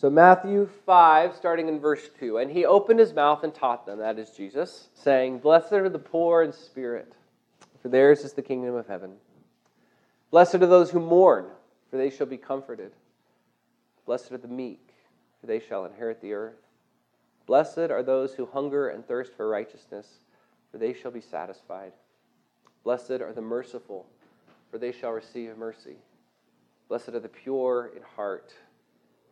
So, Matthew 5, starting in verse 2. And he opened his mouth and taught them, that is Jesus, saying, Blessed are the poor in spirit, for theirs is the kingdom of heaven. Blessed are those who mourn, for they shall be comforted. Blessed are the meek, for they shall inherit the earth. Blessed are those who hunger and thirst for righteousness, for they shall be satisfied. Blessed are the merciful, for they shall receive mercy. Blessed are the pure in heart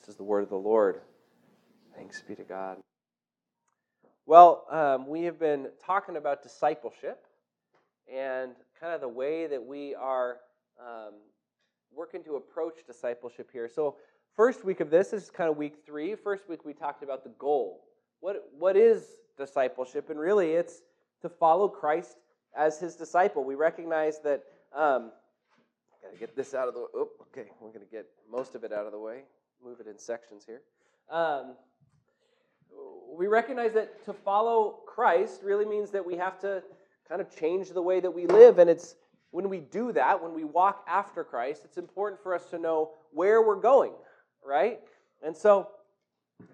This is the word of the Lord. Thanks be to God. Well, um, we have been talking about discipleship and kind of the way that we are um, working to approach discipleship here. So, first week of this, this is kind of week three. First week we talked about the goal. What, what is discipleship? And really, it's to follow Christ as his disciple. We recognize that. Um, gotta get this out of the way. Okay, we're gonna get most of it out of the way move it in sections here. Um, we recognize that to follow Christ really means that we have to kind of change the way that we live. And it's when we do that, when we walk after Christ, it's important for us to know where we're going, right? And so,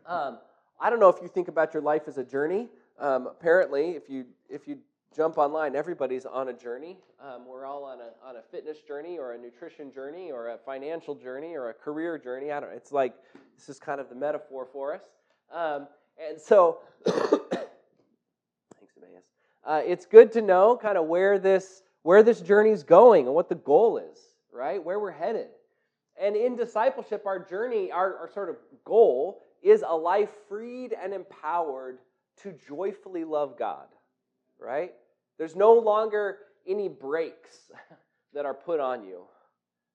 um, I don't know if you think about your life as a journey. Um, apparently, if you if you jump online. Everybody's on a journey. Um, we're all on a, on a fitness journey or a nutrition journey or a financial journey or a career journey. I don't know. It's like this is kind of the metaphor for us. Um, and so, thanks, Emmaus. Uh, it's good to know kind of where this where this journey's going and what the goal is, right? Where we're headed. And in discipleship, our journey, our, our sort of goal is a life freed and empowered to joyfully love God, right? There's no longer any brakes that are put on you,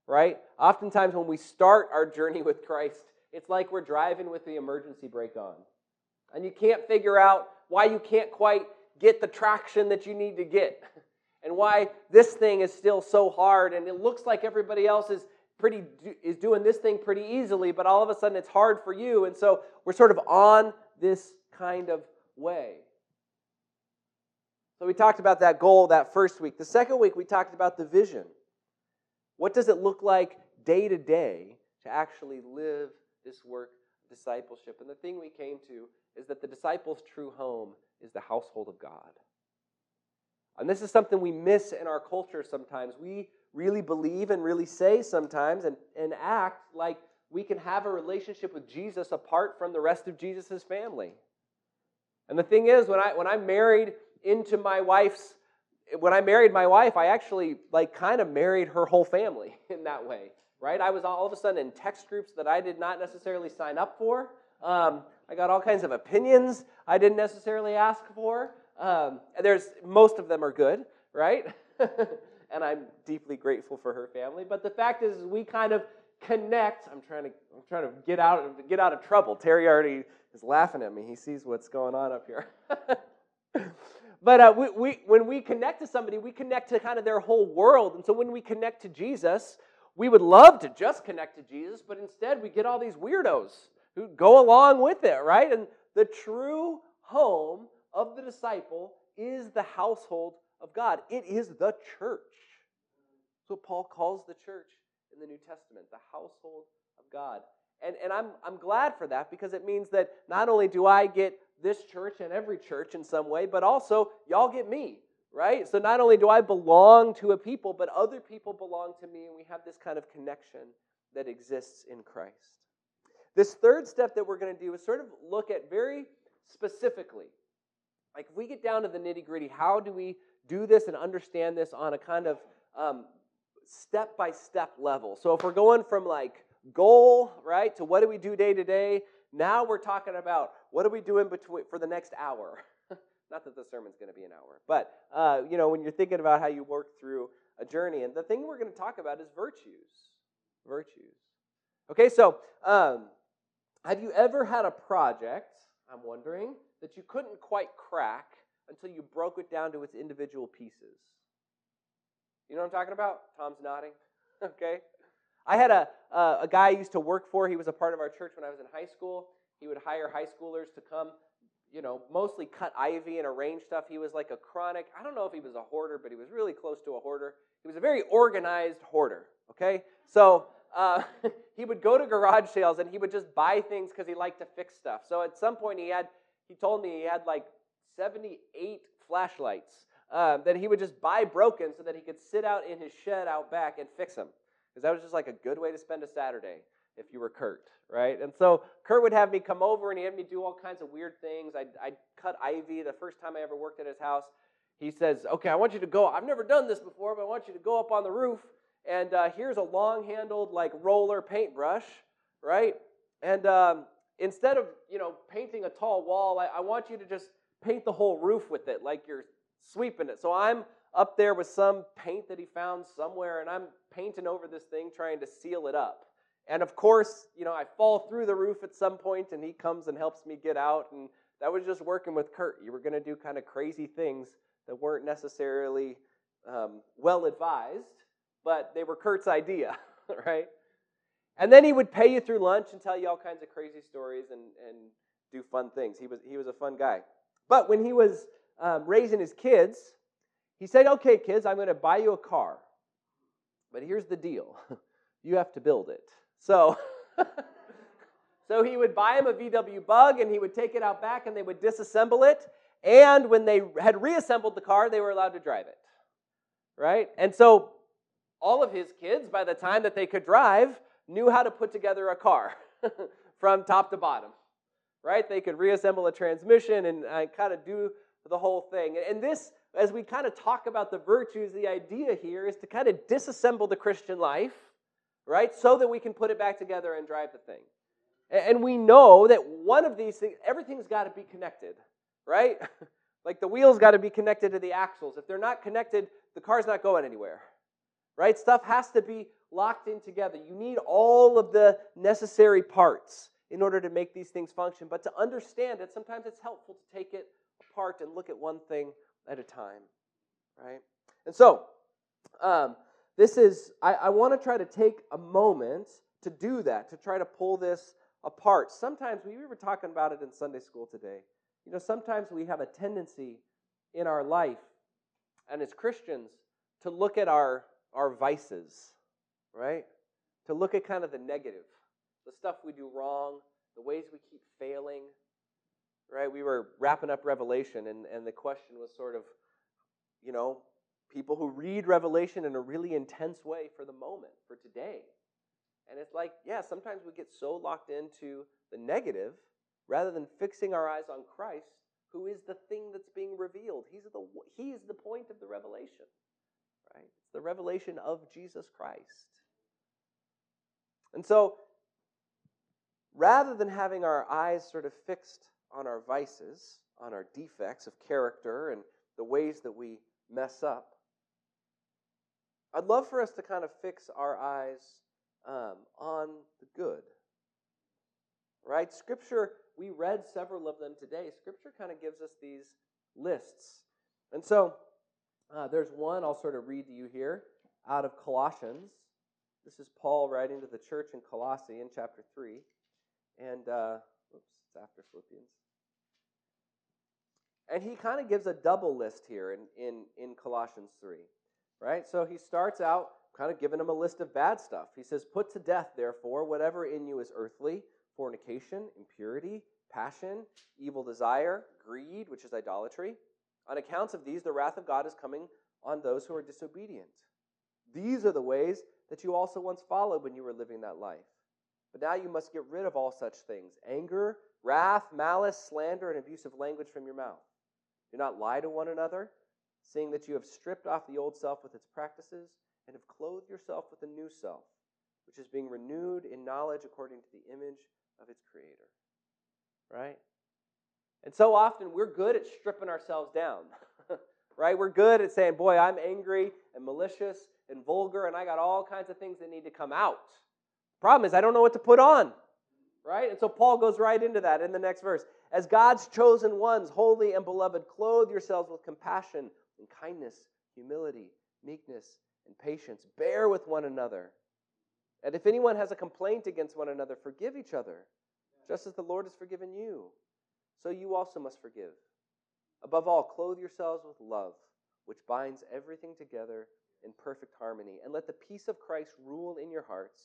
right? Oftentimes, when we start our journey with Christ, it's like we're driving with the emergency brake on. And you can't figure out why you can't quite get the traction that you need to get. And why this thing is still so hard and it looks like everybody else is pretty is doing this thing pretty easily, but all of a sudden it's hard for you. And so we're sort of on this kind of way. So we talked about that goal that first week. The second week, we talked about the vision. What does it look like day to day to actually live this work of discipleship? And the thing we came to is that the disciples' true home is the household of God. And this is something we miss in our culture sometimes. We really believe and really say sometimes and, and act like we can have a relationship with Jesus apart from the rest of Jesus' family. And the thing is, when I when I married into my wife's when I married my wife, I actually like kind of married her whole family in that way, right? I was all of a sudden in text groups that I did not necessarily sign up for. Um, I got all kinds of opinions I didn't necessarily ask for. Um, there's most of them are good, right? and I'm deeply grateful for her family. But the fact is, we kind of connect. I'm trying to I'm trying to get out get out of trouble. Terry already is laughing at me. He sees what's going on up here. But uh, we, we, when we connect to somebody, we connect to kind of their whole world. And so when we connect to Jesus, we would love to just connect to Jesus, but instead we get all these weirdos who go along with it, right? And the true home of the disciple is the household of God, it is the church. What Paul calls the church in the New Testament, the household of God. And, and I'm, I'm glad for that because it means that not only do I get this church and every church in some way, but also y'all get me, right? So not only do I belong to a people, but other people belong to me, and we have this kind of connection that exists in Christ. This third step that we're going to do is sort of look at very specifically, like if we get down to the nitty gritty, how do we do this and understand this on a kind of step by step level? So if we're going from like goal, right, to what do we do day to day, now we're talking about what are we doing between for the next hour? Not that the sermon's going to be an hour, but uh, you know when you're thinking about how you work through a journey, and the thing we're going to talk about is virtues. Virtues. Okay, so um, have you ever had a project, I'm wondering, that you couldn't quite crack until you broke it down to its individual pieces? You know what I'm talking about? Tom's nodding. okay. I had a, uh, a guy I used to work for. He was a part of our church when I was in high school. He would hire high schoolers to come, you know, mostly cut ivy and arrange stuff. He was like a chronic, I don't know if he was a hoarder, but he was really close to a hoarder. He was a very organized hoarder, okay? So uh, he would go to garage sales and he would just buy things because he liked to fix stuff. So at some point he had, he told me he had like 78 flashlights uh, that he would just buy broken so that he could sit out in his shed out back and fix them. Because that was just like a good way to spend a Saturday if you were Kurt, right? And so Kurt would have me come over and he had me do all kinds of weird things. I'd, I'd cut ivy the first time I ever worked at his house. He says, Okay, I want you to go. I've never done this before, but I want you to go up on the roof. And uh, here's a long handled, like roller paintbrush, right? And um, instead of, you know, painting a tall wall, I, I want you to just paint the whole roof with it, like you're sweeping it. So I'm up there with some paint that he found somewhere, and I'm painting over this thing trying to seal it up. And of course, you know, I fall through the roof at some point, and he comes and helps me get out. And that was just working with Kurt. You were going to do kind of crazy things that weren't necessarily um, well advised, but they were Kurt's idea, right? And then he would pay you through lunch and tell you all kinds of crazy stories and, and do fun things. He was, he was a fun guy. But when he was um, raising his kids, he said, Okay, kids, I'm going to buy you a car. But here's the deal you have to build it. So, so he would buy him a VW bug and he would take it out back and they would disassemble it. And when they had reassembled the car, they were allowed to drive it. Right? And so all of his kids, by the time that they could drive, knew how to put together a car from top to bottom. Right? They could reassemble a transmission and uh, kind of do the whole thing. And this, as we kind of talk about the virtues, the idea here is to kind of disassemble the Christian life right? So that we can put it back together and drive the thing. And we know that one of these things, everything's got to be connected, right? like the wheels got to be connected to the axles. If they're not connected, the car's not going anywhere, right? Stuff has to be locked in together. You need all of the necessary parts in order to make these things function. But to understand it, sometimes it's helpful to take it apart and look at one thing at a time, right? And so, um, this is, I, I want to try to take a moment to do that, to try to pull this apart. Sometimes, we were talking about it in Sunday school today. You know, sometimes we have a tendency in our life, and as Christians, to look at our, our vices, right? To look at kind of the negative, the stuff we do wrong, the ways we keep failing, right? We were wrapping up Revelation, and, and the question was sort of, you know, people who read Revelation in a really intense way for the moment, for today. And it's like, yeah, sometimes we get so locked into the negative rather than fixing our eyes on Christ, who is the thing that's being revealed. He's the, he is the point of the revelation, right? It's the revelation of Jesus Christ. And so, rather than having our eyes sort of fixed on our vices, on our defects of character and the ways that we mess up, I'd love for us to kind of fix our eyes um, on the good. Right? Scripture, we read several of them today. Scripture kind of gives us these lists. And so uh, there's one I'll sort of read to you here out of Colossians. This is Paul writing to the church in Colossae in chapter 3. And, uh, oops, it's after Philippians. And he kind of gives a double list here in, in, in Colossians 3 right? So he starts out kind of giving them a list of bad stuff. He says, Put to death, therefore, whatever in you is earthly fornication, impurity, passion, evil desire, greed, which is idolatry. On accounts of these, the wrath of God is coming on those who are disobedient. These are the ways that you also once followed when you were living that life. But now you must get rid of all such things anger, wrath, malice, slander, and abusive language from your mouth. Do not lie to one another seeing that you have stripped off the old self with its practices and have clothed yourself with the new self, which is being renewed in knowledge according to the image of its creator. Right? And so often we're good at stripping ourselves down. right? We're good at saying, boy, I'm angry and malicious and vulgar, and I got all kinds of things that need to come out. Problem is, I don't know what to put on. right? And so Paul goes right into that in the next verse. As God's chosen ones, holy and beloved, clothe yourselves with compassion and kindness, humility, meekness, and patience. Bear with one another. And if anyone has a complaint against one another, forgive each other, just as the Lord has forgiven you. So you also must forgive. Above all, clothe yourselves with love, which binds everything together in perfect harmony. And let the peace of Christ rule in your hearts,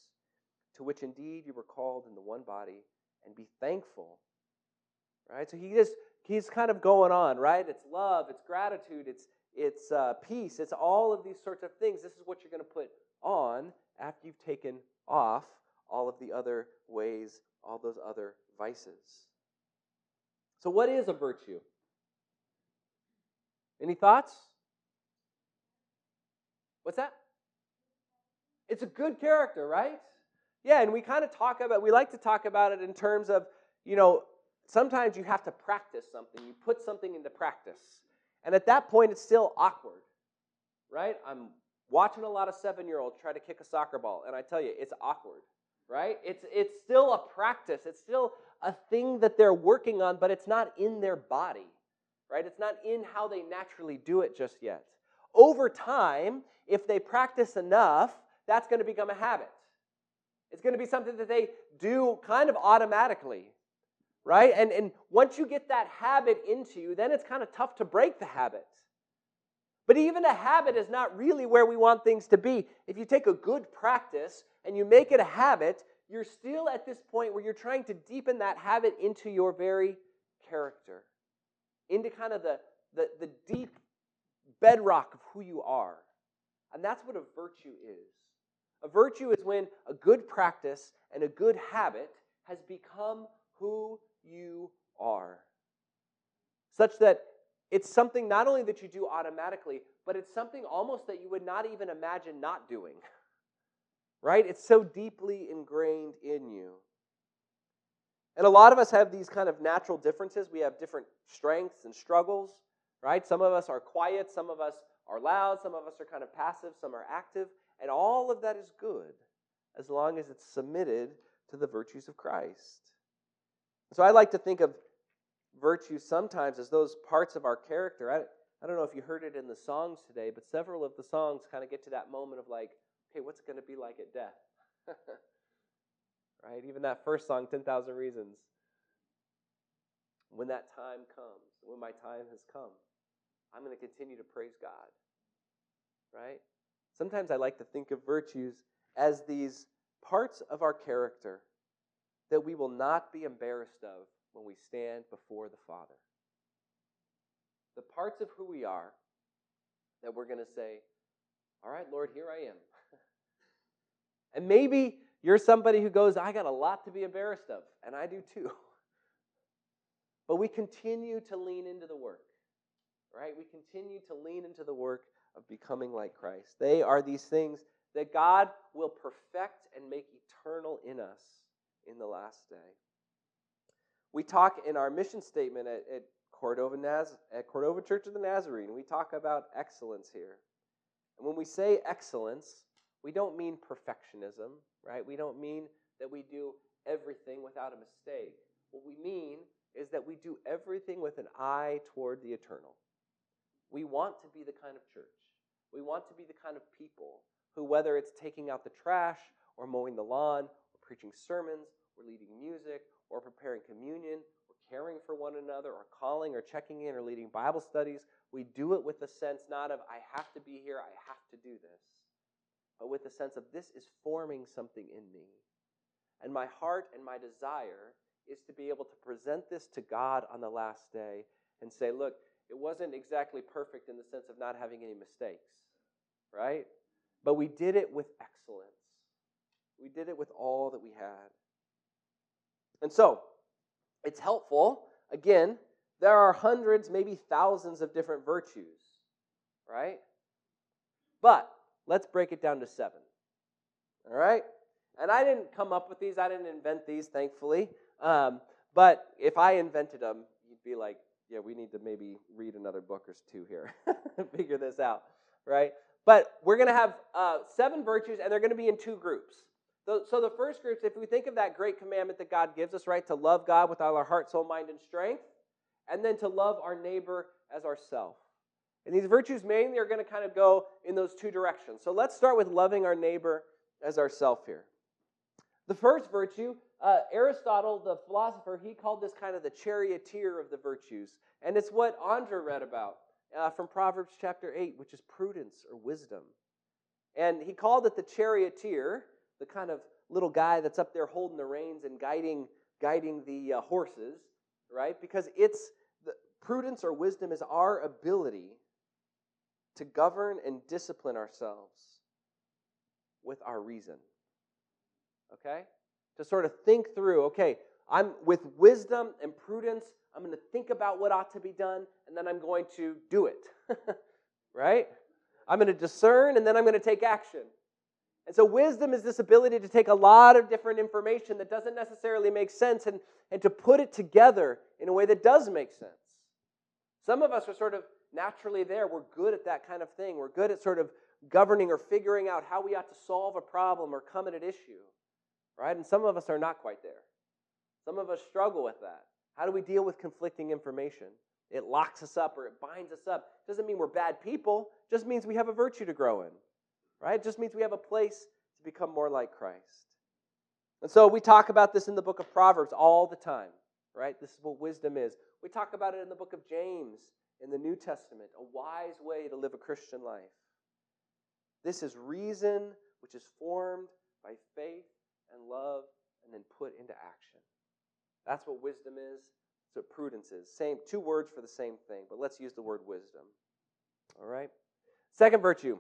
to which indeed you were called in the one body, and be thankful. Right? So he just he's kind of going on, right? It's love, it's gratitude, it's it's uh, peace, it's all of these sorts of things. This is what you're going to put on after you've taken off all of the other ways, all those other vices. So, what is a virtue? Any thoughts? What's that? It's a good character, right? Yeah, and we kind of talk about, we like to talk about it in terms of, you know, sometimes you have to practice something. You put something into practice. And at that point, it's still awkward, right? I'm watching a lot of seven year olds try to kick a soccer ball, and I tell you, it's awkward, right? It's, it's still a practice, it's still a thing that they're working on, but it's not in their body, right? It's not in how they naturally do it just yet. Over time, if they practice enough, that's going to become a habit. It's going to be something that they do kind of automatically, right? And, and once you get that habit into you, then it's kind of tough to break the habit. But even a habit is not really where we want things to be. If you take a good practice and you make it a habit, you're still at this point where you're trying to deepen that habit into your very character, into kind of the, the, the deep bedrock of who you are. And that's what a virtue is. A virtue is when a good practice and a good habit has become who you are. Such that it's something not only that you do automatically, but it's something almost that you would not even imagine not doing. Right? It's so deeply ingrained in you. And a lot of us have these kind of natural differences. We have different strengths and struggles, right? Some of us are quiet, some of us are loud, some of us are kind of passive, some are active, and all of that is good as long as it's submitted to the virtues of Christ. So I like to think of virtue sometimes as those parts of our character. I, I don't know if you heard it in the songs today, but several of the songs kind of get to that moment of like, okay, what's it going to be like at death? right? Even that first song, 10,000 Reasons. When that time comes, when my time has come, I'm going to continue to praise God. Right? Sometimes I like to think of virtues as these parts of our character that we will not be embarrassed of when we stand before the Father. The parts of who we are that we're going to say, All right, Lord, here I am. and maybe you're somebody who goes, I got a lot to be embarrassed of, and I do too. but we continue to lean into the work, right? We continue to lean into the work of becoming like Christ. They are these things that God will perfect and make eternal in us in the last day. We talk in our mission statement at, at Cordova, Naz- at Cordova Church of the Nazarene, we talk about excellence here. And when we say excellence, we don't mean perfectionism, right? We don't mean that we do everything without a mistake. What we mean is that we do everything with an eye toward the eternal. We want to be the kind of church, we want to be the kind of people who, whether it's taking out the trash or mowing the lawn preaching sermons or leading music or preparing communion or caring for one another or calling or checking in or leading Bible studies, we do it with the sense not of, I have to be here, I have to do this, but with the sense of, this is forming something in me. And my heart and my desire is to be able to present this to God on the last day and say, look, it wasn't exactly perfect in the sense of not having any mistakes, right? But we did it with excellence. We did it with all that we had. And so, it's helpful. Again, there are hundreds, maybe thousands of different virtues, right? But let's break it down to seven. All right? And I didn't come up with these, I didn't invent these, thankfully. Um, but if I invented them, you'd be like, yeah, we need to maybe read another book or two here, figure this out, right? But we're going to have uh, seven virtues, and they're going to be in two groups. So the first group, if we think of that great commandment that God gives us, right, to love God with all our heart, soul, mind, and strength, and then to love our neighbor as ourself. And these virtues mainly are going to kind of go in those two directions. So let's start with loving our neighbor as ourself here. The first virtue, uh, Aristotle, the philosopher, he called this kind of the charioteer of the virtues. And it's what Andra read about uh, from Proverbs chapter 8, which is prudence or wisdom. And he called it the charioteer, the kind of little guy that's up there holding the reins and guiding, guiding the uh, horses, right? Because it's the, prudence or wisdom is our ability to govern and discipline ourselves with our reason. Okay? To sort of think through, okay, I'm with wisdom and prudence, I'm going to think about what ought to be done, and then I'm going to do it. right? I'm going to discern, and then I'm going to take action. And so, wisdom is this ability to take a lot of different information that doesn't necessarily make sense and, and to put it together in a way that does make sense. Some of us are sort of naturally there. We're good at that kind of thing. We're good at sort of governing or figuring out how we ought to solve a problem or come at an issue, right? And some of us are not quite there. Some of us struggle with that. How do we deal with conflicting information? It locks us up or it binds us up. Doesn't mean we're bad people, just means we have a virtue to grow in, right? It just means we have a place to become more like Christ. And so we talk about this in the book of Proverbs all the time, right? This is what wisdom is. We talk about it in the book of James in the New Testament, a wise way to live a Christian life. This is reason which is formed by faith and love and then put into action. That's what wisdom is. That's what prudence is. Same two words for the same thing, but let's use the word wisdom. All right? Second virtue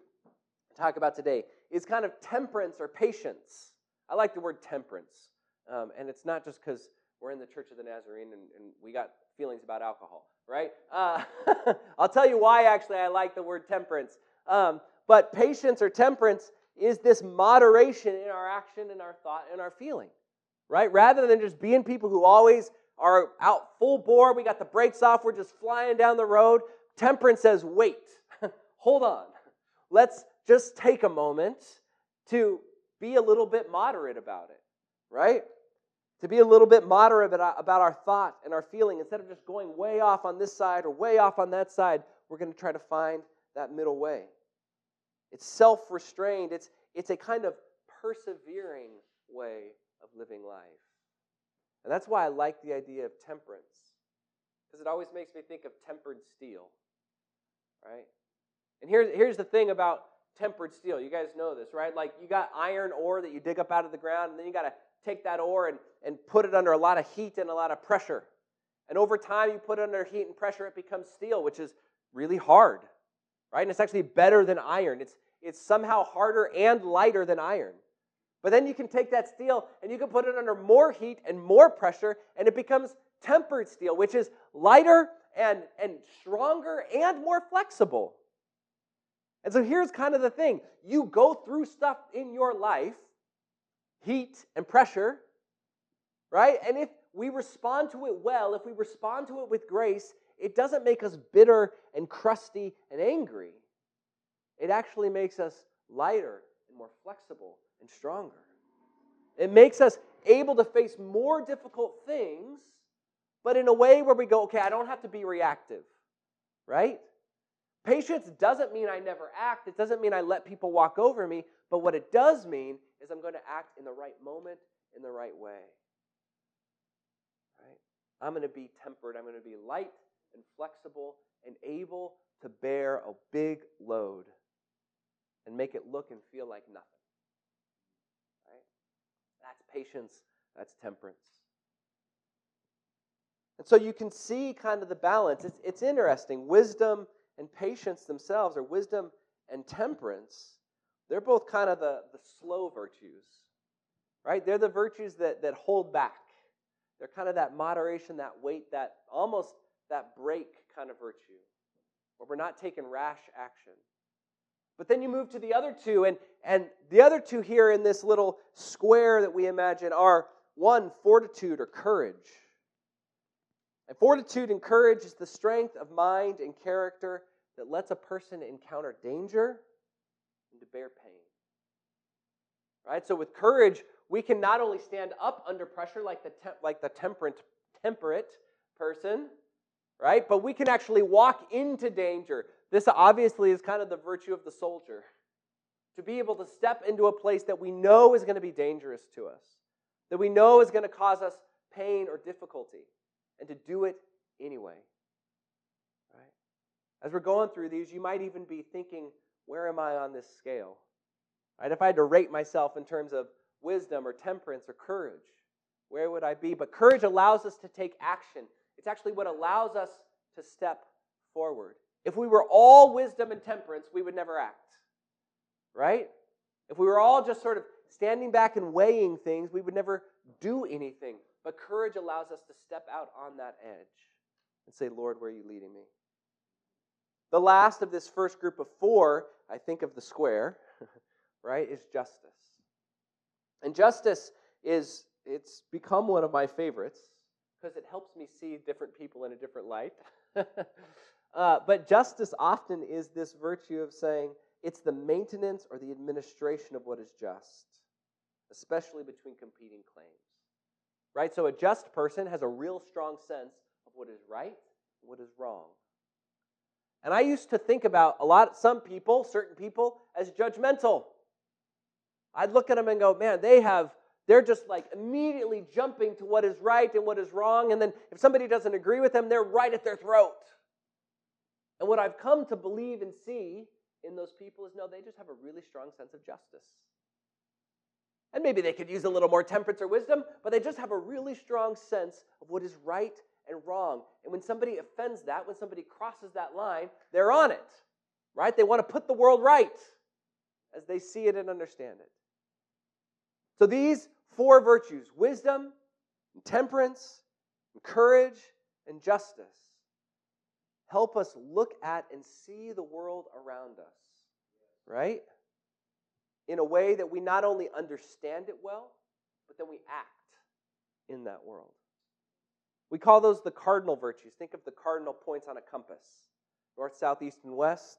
talk about today is kind of temperance or patience. I like the word temperance. Um, and it's not just because we're in the Church of the Nazarene and, and we got feelings about alcohol, right? Uh, I'll tell you why, actually, I like the word temperance. Um, but patience or temperance is this moderation in our action, in our thought, in our feeling, right? Rather than just being people who always are out full bore, we got the brakes off, we're just flying down the road. Temperance says, wait, hold on. Let's just take a moment to be a little bit moderate about it, right? to be a little bit moderate about our thought and our feeling. Instead of just going way off on this side or way off on that side, we're going to try to find that middle way. It's self restrained, it's, it's a kind of persevering way of living life. And that's why I like the idea of temperance, because it always makes me think of tempered steel, right? And here's, here's the thing about tempered steel. You guys know this, right? Like you got iron ore that you dig up out of the ground, and then you got to take that ore and, and put it under a lot of heat and a lot of pressure. And over time, you put it under heat and pressure, it becomes steel, which is really hard, right? And it's actually better than iron. It's, it's somehow harder and lighter than iron. But then you can take that steel and you can put it under more heat and more pressure, and it becomes tempered steel, which is lighter and, and stronger and more flexible. And so here's kind of the thing you go through stuff in your life heat and pressure, right? And if we respond to it well, if we respond to it with grace, it doesn't make us bitter and crusty and angry. It actually makes us lighter and more flexible and stronger. It makes us able to face more difficult things, but in a way where we go, okay, I don't have to be reactive, right? Patience doesn't mean I never act. It doesn't mean I let people walk over me. But what it does mean is I'm going to act in the right moment, in the right way. Right? I'm going to be tempered. I'm going to be light and flexible and able to bear a big load and make it look and feel like nothing. Right? That's patience. That's temperance. And so you can see kind of the balance. It's, it's interesting. Wisdom and patience themselves, or wisdom and temperance, they're both kind of the, the slow virtues, right? They're the virtues that, that hold back. They're kind of that moderation, that weight, that almost that brake kind of virtue, where we're not taking rash action. But then you move to the other two, and, and the other two here in this little square that we imagine are one, fortitude or courage. And fortitude and courage is the strength of mind and character that lets a person encounter danger and to bear pain. Right? So with courage, we can not only stand up under pressure like the te- like the temperate temperate person, right? But we can actually walk into danger. This obviously is kind of the virtue of the soldier. To be able to step into a place that we know is going to be dangerous to us, that we know is going to cause us pain or difficulty, and to do it anyway. Right? As we're going through these, you might even be thinking, where am I on this scale? Right? If I had to rate myself in terms of wisdom or temperance or courage, where would I be? But courage allows us to take action. It's actually what allows us to step forward. If we were all wisdom and temperance, we would never act. Right? If we were all just sort of standing back and weighing things, we would never do anything. But courage allows us to step out on that edge and say, Lord, where are you leading me? The last of this first group of four, I think of the square, right, is justice. And justice is, it's become one of my favorites because it helps me see different people in a different light. uh, but justice often is this virtue of saying it's the maintenance or the administration of what is just, especially between competing claims. Right? So a just person has a real strong sense of what is right what is wrong. And I used to think about a lot, some people, certain people, as judgmental. I'd look at them and go, man, they have, they're just like immediately jumping to what is right and what is wrong. And then if somebody doesn't agree with them, they're right at their throat. And what I've come to believe and see in those people is no, they just have a really strong sense of justice. And maybe they could use a little more temperance or wisdom, but they just have a really strong sense of what is right and wrong. And when somebody offends that, when somebody crosses that line, they're on it, right? They want to put the world right as they see it and understand it. So these four virtues wisdom, and temperance, and courage, and justice help us look at and see the world around us, right? In a way that we not only understand it well, but then we act in that world. We call those the cardinal virtues. Think of the cardinal points on a compass north, south, east, and west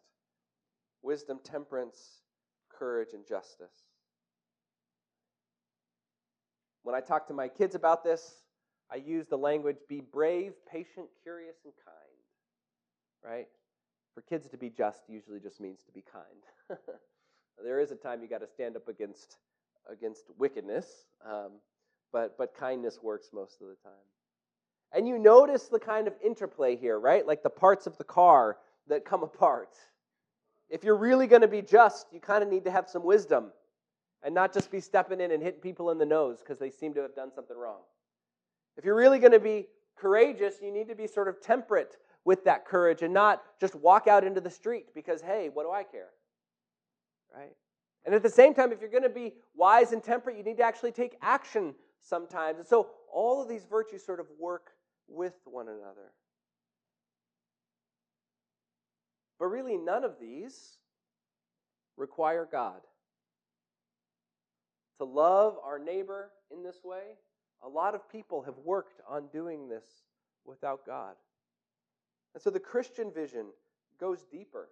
wisdom, temperance, courage, and justice. When I talk to my kids about this, I use the language be brave, patient, curious, and kind. Right? For kids to be just usually just means to be kind. there is a time you got to stand up against against wickedness, um, but but kindness works most of the time. And you notice the kind of interplay here, right? Like the parts of the car that come apart. If you're really going to be just, you kind of need to have some wisdom and not just be stepping in and hitting people in the nose because they seem to have done something wrong. If you're really going to be courageous, you need to be sort of temperate with that courage and not just walk out into the street because, hey, what do I care? Right? And at the same time, if you're going to be wise and temperate, you need to actually take action sometimes. And so all of these virtues sort of work with one another. But really, none of these require God to love our neighbor in this way, a lot of people have worked on doing this without God. And so the Christian vision goes deeper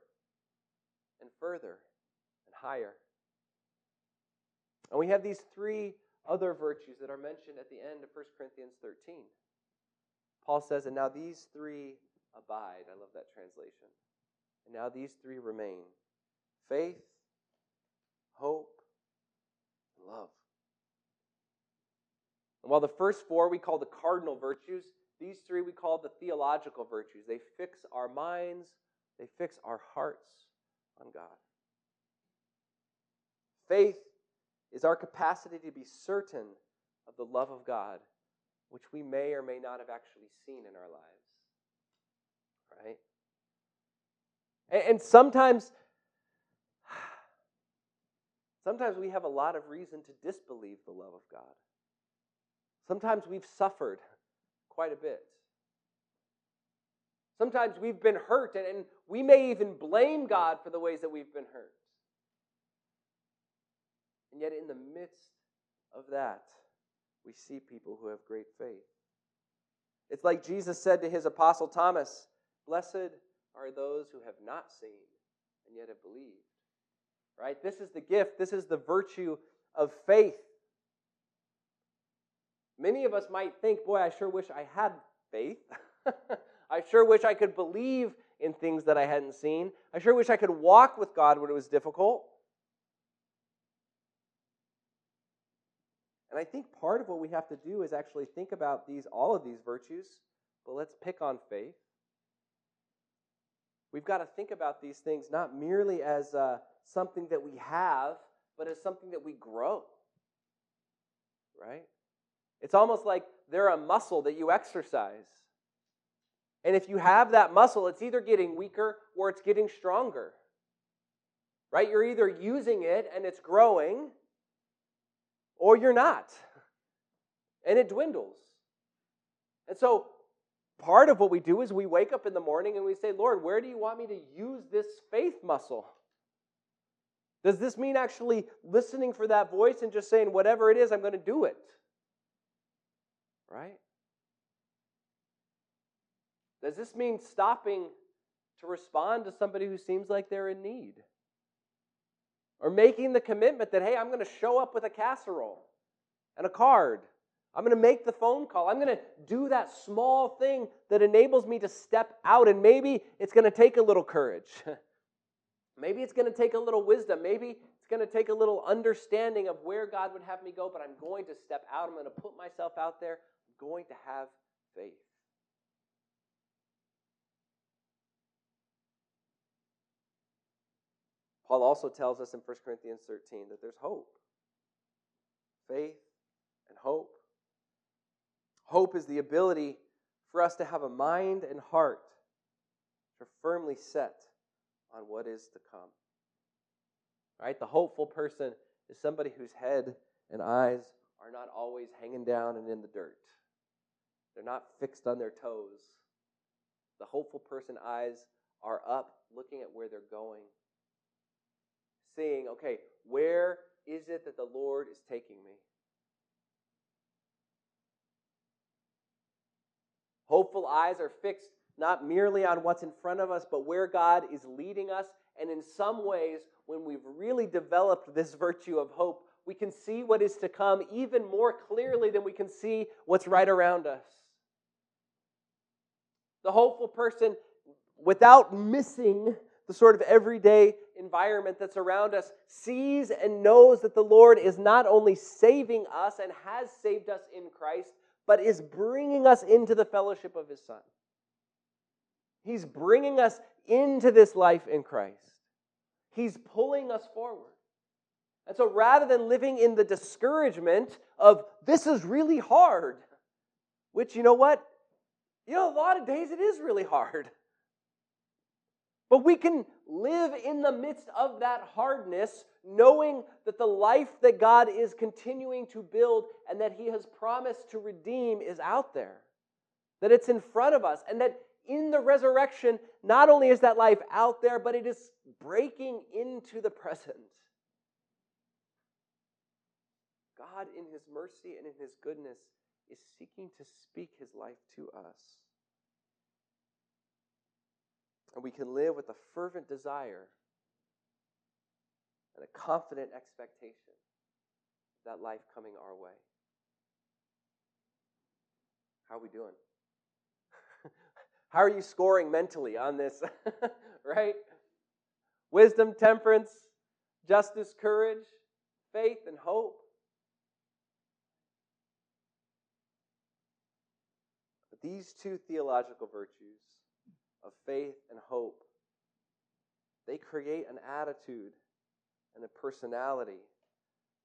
and further higher. And we have these three other virtues that are mentioned at the end of 1 Corinthians 13. Paul says, And now these three abide. I love that translation. And now these three remain faith, hope, love. And while the first four we call the cardinal virtues, these three we call the theological virtues. They fix our minds, they fix our hearts on God. Faith is our capacity to be certain of the love of God, which we may or may not have actually seen in our lives. Right? And, and sometimes Sometimes we have a lot of reason to disbelieve the love of God. Sometimes we've suffered quite a bit. Sometimes we've been hurt, and, and we may even blame God for the ways that we've been hurt. Yet, in the midst of that, we see people who have great faith. It's like Jesus said to his apostle Thomas Blessed are those who have not seen and yet have believed right? This is the gift, this is the virtue of faith. Many of us might think, boy, I sure wish I had faith. I sure wish I could believe in things that I hadn't seen. I sure wish I could walk with God when it was difficult. And I think part of what we have to do is actually think about these all of these virtues, but let's pick on faith. We've got to think about these things not merely as uh, something that we have, but as something that we grow. Right? It's almost like they're a muscle that you exercise. And if you have that muscle, it's either getting weaker or it's getting stronger. Right? You're either using it and it's growing, or you're not. And it dwindles. And so part of what we do is we wake up in the morning and we say, Lord, where do you want me to use this faith muscle? Does this mean actually listening for that voice and just saying, whatever it is, I'm going to do it? Right? Does this mean stopping to respond to somebody who seems like they're in need? Or making the commitment that, hey, I'm going to show up with a casserole and a card. I'm going to make the phone call. I'm going to do that small thing that enables me to step out. And maybe it's going to take a little courage. maybe it's going to take a little wisdom. Maybe it's going to take a little understanding of where God would have me go, but I'm going to step out. I'm going to put myself out there. I'm going to have faith. Paul also tells us in 1 Corinthians 13 that there's hope. Faith and hope. Hope is the ability for us to have a mind and heart are firmly set on what is to come. Right? The hopeful person is somebody whose head and eyes are not always hanging down and in the dirt. They're not fixed on their toes. The hopeful person eyes are up looking at where they're going seeing, okay, where is it that the Lord is taking me? Hopeful eyes are fixed not merely on what's in front of us, but where God is leading us. And in some ways, when we've really developed this virtue of hope, we can see what is to come even more clearly than we can see what's right around us. The hopeful person, without missing the sort of everyday environment that's around us, sees and knows that the Lord is not only saving us and has saved us in Christ, but is bringing us into the fellowship of His Son. He's bringing us into this life in Christ. He's pulling us forward. And so rather than living in the discouragement of this is really hard, which you know what? You know, a lot of days it is really hard. But we can live in the midst of that hardness, knowing that the life that God is continuing to build and that He has promised to redeem is out there. That it's in front of us, and that in the resurrection, not only is that life out there, but it is breaking into the present. God, in His mercy and in His goodness, is seeking to speak His life to us. And we can live with a fervent desire and a confident expectation of that life coming our way. How are we doing? How are you scoring mentally on this? right? Wisdom, temperance, justice, courage, faith, and hope. But these two theological virtues of faith and hope. They create an attitude and a personality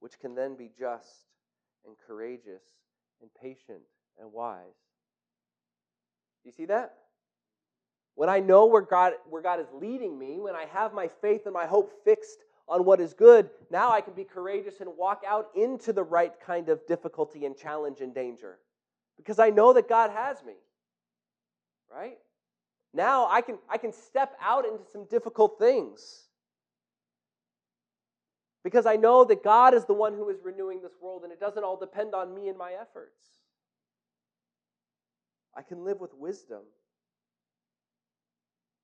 which can then be just and courageous and patient and wise. Do you see that? When I know where God, where God is leading me, when I have my faith and my hope fixed on what is good, now I can be courageous and walk out into the right kind of difficulty and challenge and danger. Because I know that God has me. Right? Now I can, I can step out into some difficult things. Because I know that God is the one who is renewing this world and it doesn't all depend on me and my efforts. I can live with wisdom.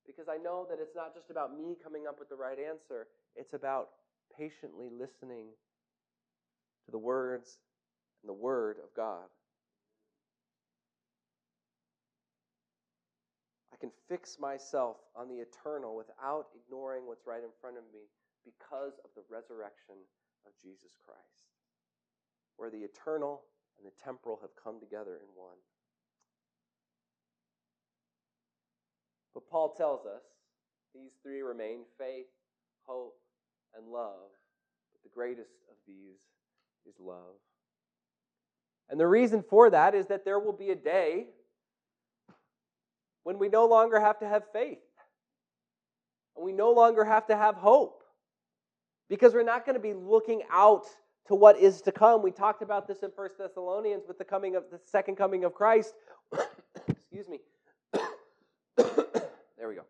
Because I know that it's not just about me coming up with the right answer, it's about patiently listening to the words and the Word of God. Can fix myself on the eternal without ignoring what's right in front of me because of the resurrection of Jesus Christ, where the eternal and the temporal have come together in one. But Paul tells us these three remain faith, hope, and love. But the greatest of these is love. And the reason for that is that there will be a day when we no longer have to have faith. And we no longer have to have hope. Because we're not going to be looking out to what is to come. We talked about this in First Thessalonians with the coming of the second coming of Christ. Excuse me. there we go.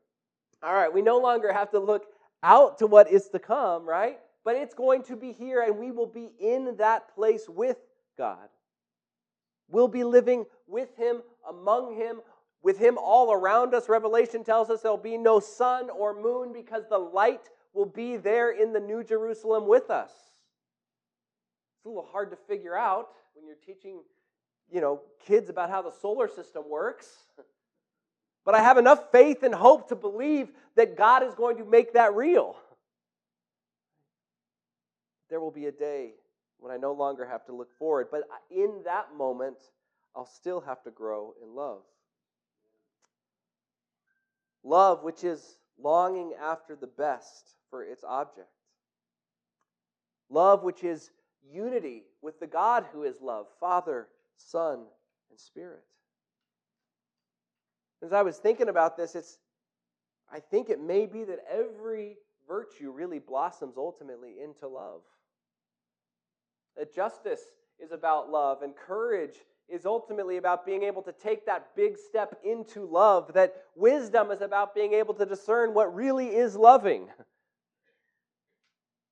All right, we no longer have to look out to what is to come, right? But it's going to be here, and we will be in that place with God. We'll be living with Him, among Him, with Him all around us. Revelation tells us there'll be no sun or moon because the light will be there in the New Jerusalem with us. It's a little hard to figure out when you're teaching, you know, kids about how the solar system works. But I have enough faith and hope to believe that God is going to make that real. There will be a day when I no longer have to look forward, but in that moment, I'll still have to grow in love. Love, which is longing after the best for its object. Love, which is unity with the God who is love, Father, Son, and Spirit. As I was thinking about this, it's I think it may be that every virtue really blossoms ultimately into love. That justice is about love, and courage is ultimately about being able to take that big step into love. That wisdom is about being able to discern what really is loving.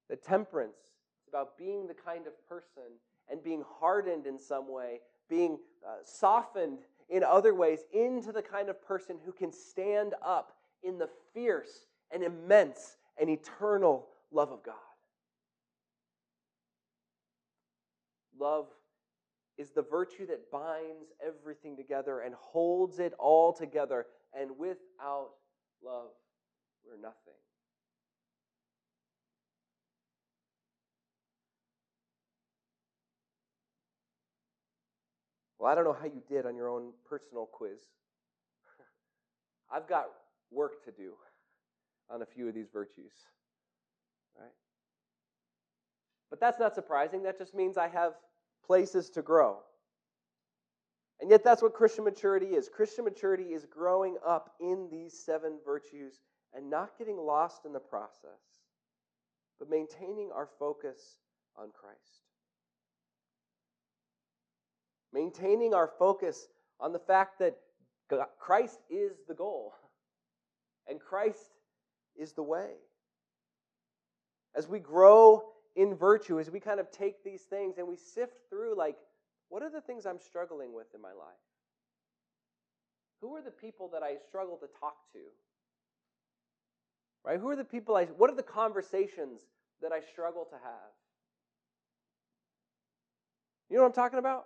The temperance is about being the kind of person and being hardened in some way, being uh, softened in other ways into the kind of person who can stand up in the fierce and immense and eternal love of God. Love is the virtue that binds everything together and holds it all together. And without love, we're nothing. Well, I don't know how you did on your own personal quiz. I've got work to do on a few of these virtues. Right? But that's not surprising. That just means I have places to grow. And yet, that's what Christian maturity is. Christian maturity is growing up in these seven virtues and not getting lost in the process, but maintaining our focus on Christ maintaining our focus on the fact that Christ is the goal and Christ is the way. As we grow in virtue, as we kind of take these things and we sift through, like, what are the things I'm struggling with in my life? Who are the people that I struggle to talk to? Right? Who are the people I, what are the conversations that I struggle to have? You know what I'm talking about?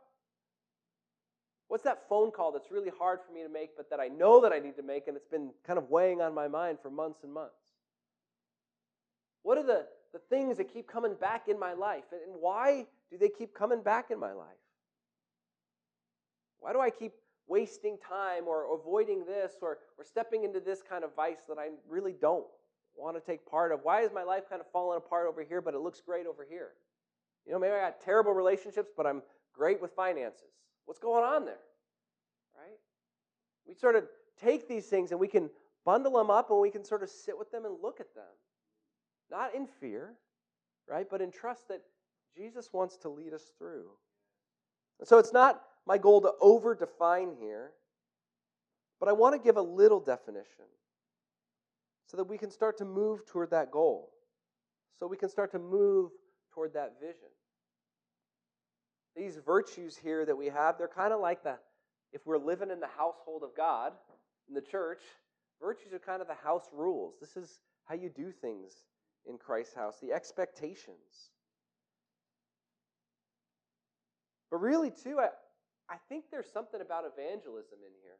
What's that phone call that's really hard for me to make, but that I know that I need to make, and it's been kind of weighing on my mind for months and months? What are the, the things that keep coming back in my life? And why do they keep coming back in my life? Why do I keep wasting time or avoiding this or, or stepping into this kind of vice that I really don't want to take part of? Why is my life kind of falling apart over here, but it looks great over here? You know, maybe I got terrible relationships, but I'm great with finances. What's going on there? Right? We sort of take these things and we can bundle them up and we can sort of sit with them and look at them. Not in fear, right? But in trust that Jesus wants to lead us through. And so it's not my goal to over define here, but I want to give a little definition so that we can start to move toward that goal, so we can start to move toward that vision. These virtues here that we have, they're kind of like the, if we're living in the household of God, in the church, virtues are kind of the house rules. This is how you do things in Christ's house, the expectations. But really, too, I, I think there's something about evangelism in here.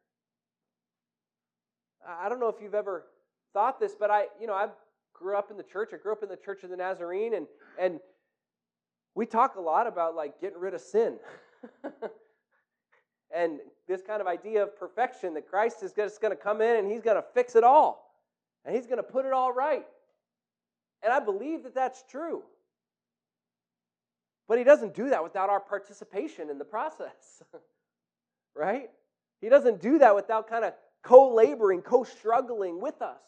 I don't know if you've ever thought this, but I, you know, I grew up in the church. I grew up in the Church of the Nazarene, and and we talk a lot about like getting rid of sin. and this kind of idea of perfection that Christ is just going to come in and he's going to fix it all. And he's going to put it all right. And I believe that that's true. But he doesn't do that without our participation in the process. right? He doesn't do that without kind of co laboring, co struggling with us.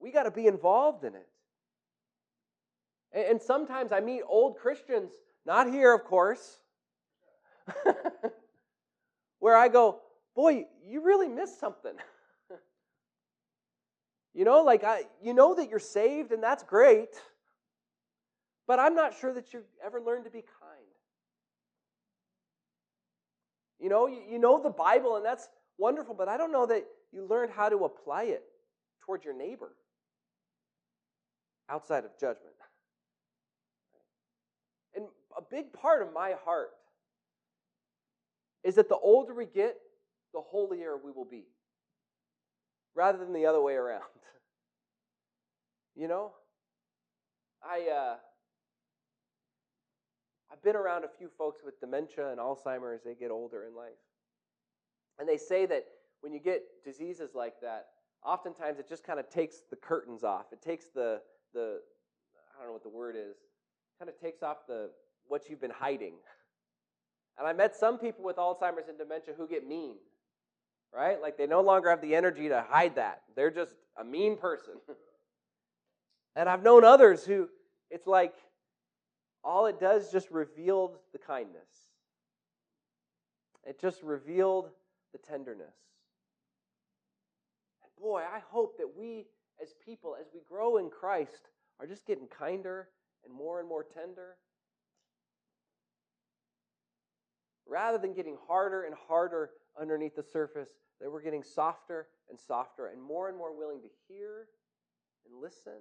We got to be involved in it. And sometimes I meet old Christians, not here, of course, where I go, boy, you really missed something. you know, like I, you know that you're saved, and that's great, but I'm not sure that you ever learned to be kind. You know, you, you know the Bible, and that's wonderful, but I don't know that you learned how to apply it toward your neighbor outside of judgment. And a big part of my heart is that the older we get, the holier we will be, rather than the other way around. you know, I uh, I've been around a few folks with dementia and Alzheimer's. As they get older in life, and they say that when you get diseases like that, oftentimes it just kind of takes the curtains off. It takes the the I don't know what the word is. Kind of takes off the what you've been hiding. And I met some people with Alzheimer's and dementia who get mean, right? Like they no longer have the energy to hide that. They're just a mean person. and I've known others who it's like all it does just revealed the kindness. It just revealed the tenderness. And boy, I hope that we as people, as we grow in Christ, are just getting kinder and more and more tender rather than getting harder and harder underneath the surface, that we're getting softer and softer and more and more willing to hear and listen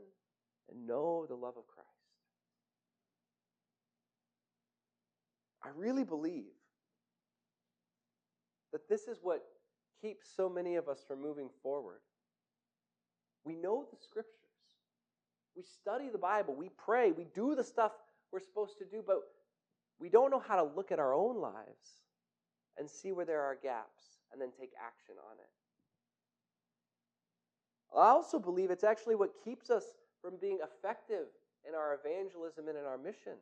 and know the love of Christ. I really believe that this is what keeps so many of us from moving forward. We know the scriptures. We study the Bible. We pray. We do the stuff we're supposed to do, but we don't know how to look at our own lives and see where there are gaps and then take action on it. I also believe it's actually what keeps us from being effective in our evangelism and in our mission.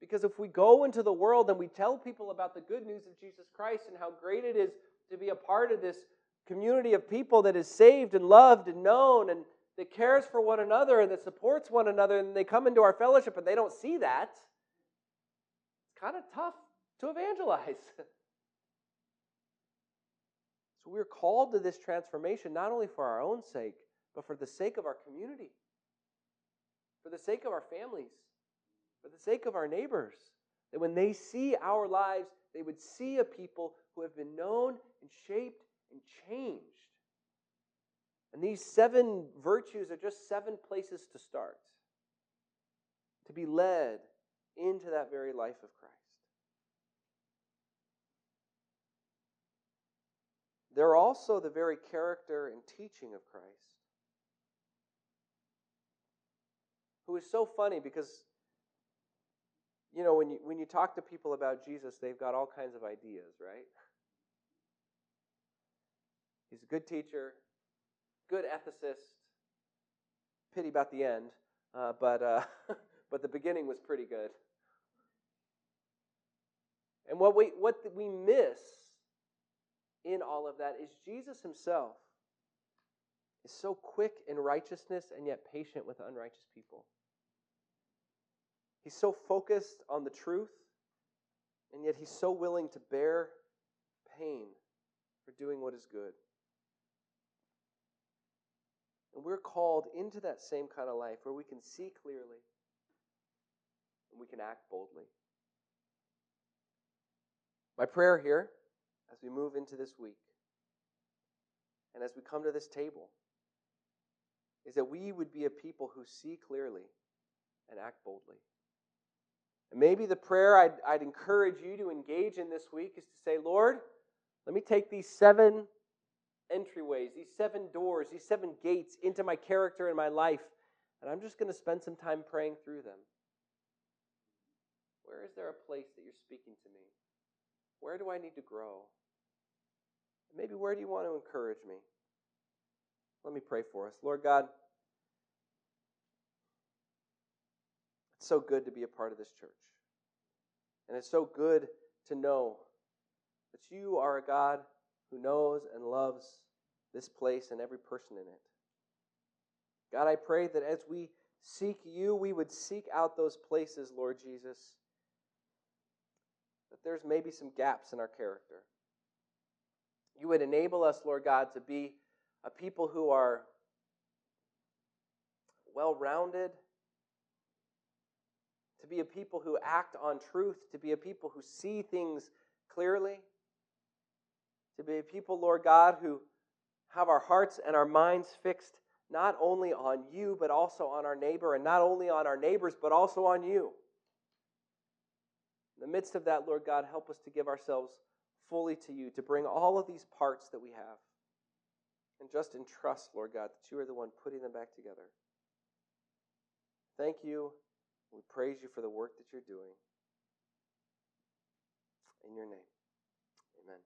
Because if we go into the world and we tell people about the good news of Jesus Christ and how great it is to be a part of this community of people that is saved and loved and known and that cares for one another and that supports one another, and they come into our fellowship and they don't see that, it's kind of tough to evangelize. so we're called to this transformation not only for our own sake, but for the sake of our community, for the sake of our families, for the sake of our neighbors. That when they see our lives, they would see a people who have been known and shaped and changed and these seven virtues are just seven places to start, to be led into that very life of Christ. They're also the very character and teaching of Christ. Who is so funny because, you know, when you, when you talk to people about Jesus, they've got all kinds of ideas, right? He's a good teacher, good ethicist. Pity about the end, uh, but uh, but the beginning was pretty good. And what we what we miss in all of that is Jesus Himself is so quick in righteousness and yet patient with unrighteous people. He's so focused on the truth, and yet he's so willing to bear pain for doing what is good. And we're called into that same kind of life where we can see clearly and we can act boldly. My prayer here, as we move into this week, and as we come to this table, is that we would be a people who see clearly and act boldly. And maybe the prayer I'd, I'd encourage you to engage in this week is to say, Lord, let me take these seven entryways, these seven doors, these seven gates into my character and my life, and I'm just going to spend some time praying through them. Where is there a place that you're speaking to me? Where do I need to grow? Maybe where do you want to encourage me? Let me pray for us. Lord God, it's so good to be a part of this church. And it's so good to know that you are a God who knows and loves this place and every person in it. God, I pray that as we seek you, we would seek out those places, Lord Jesus, that there's maybe some gaps in our character. You would enable us, Lord God, to be a people who are well rounded, to be a people who act on truth, to be a people who see things clearly, to be a people, Lord God, who have our hearts and our minds fixed not only on you, but also on our neighbor, and not only on our neighbors, but also on you. In the midst of that, Lord God, help us to give ourselves fully to you, to bring all of these parts that we have, and just entrust, Lord God, that you are the one putting them back together. Thank you. We praise you for the work that you're doing. In your name, amen.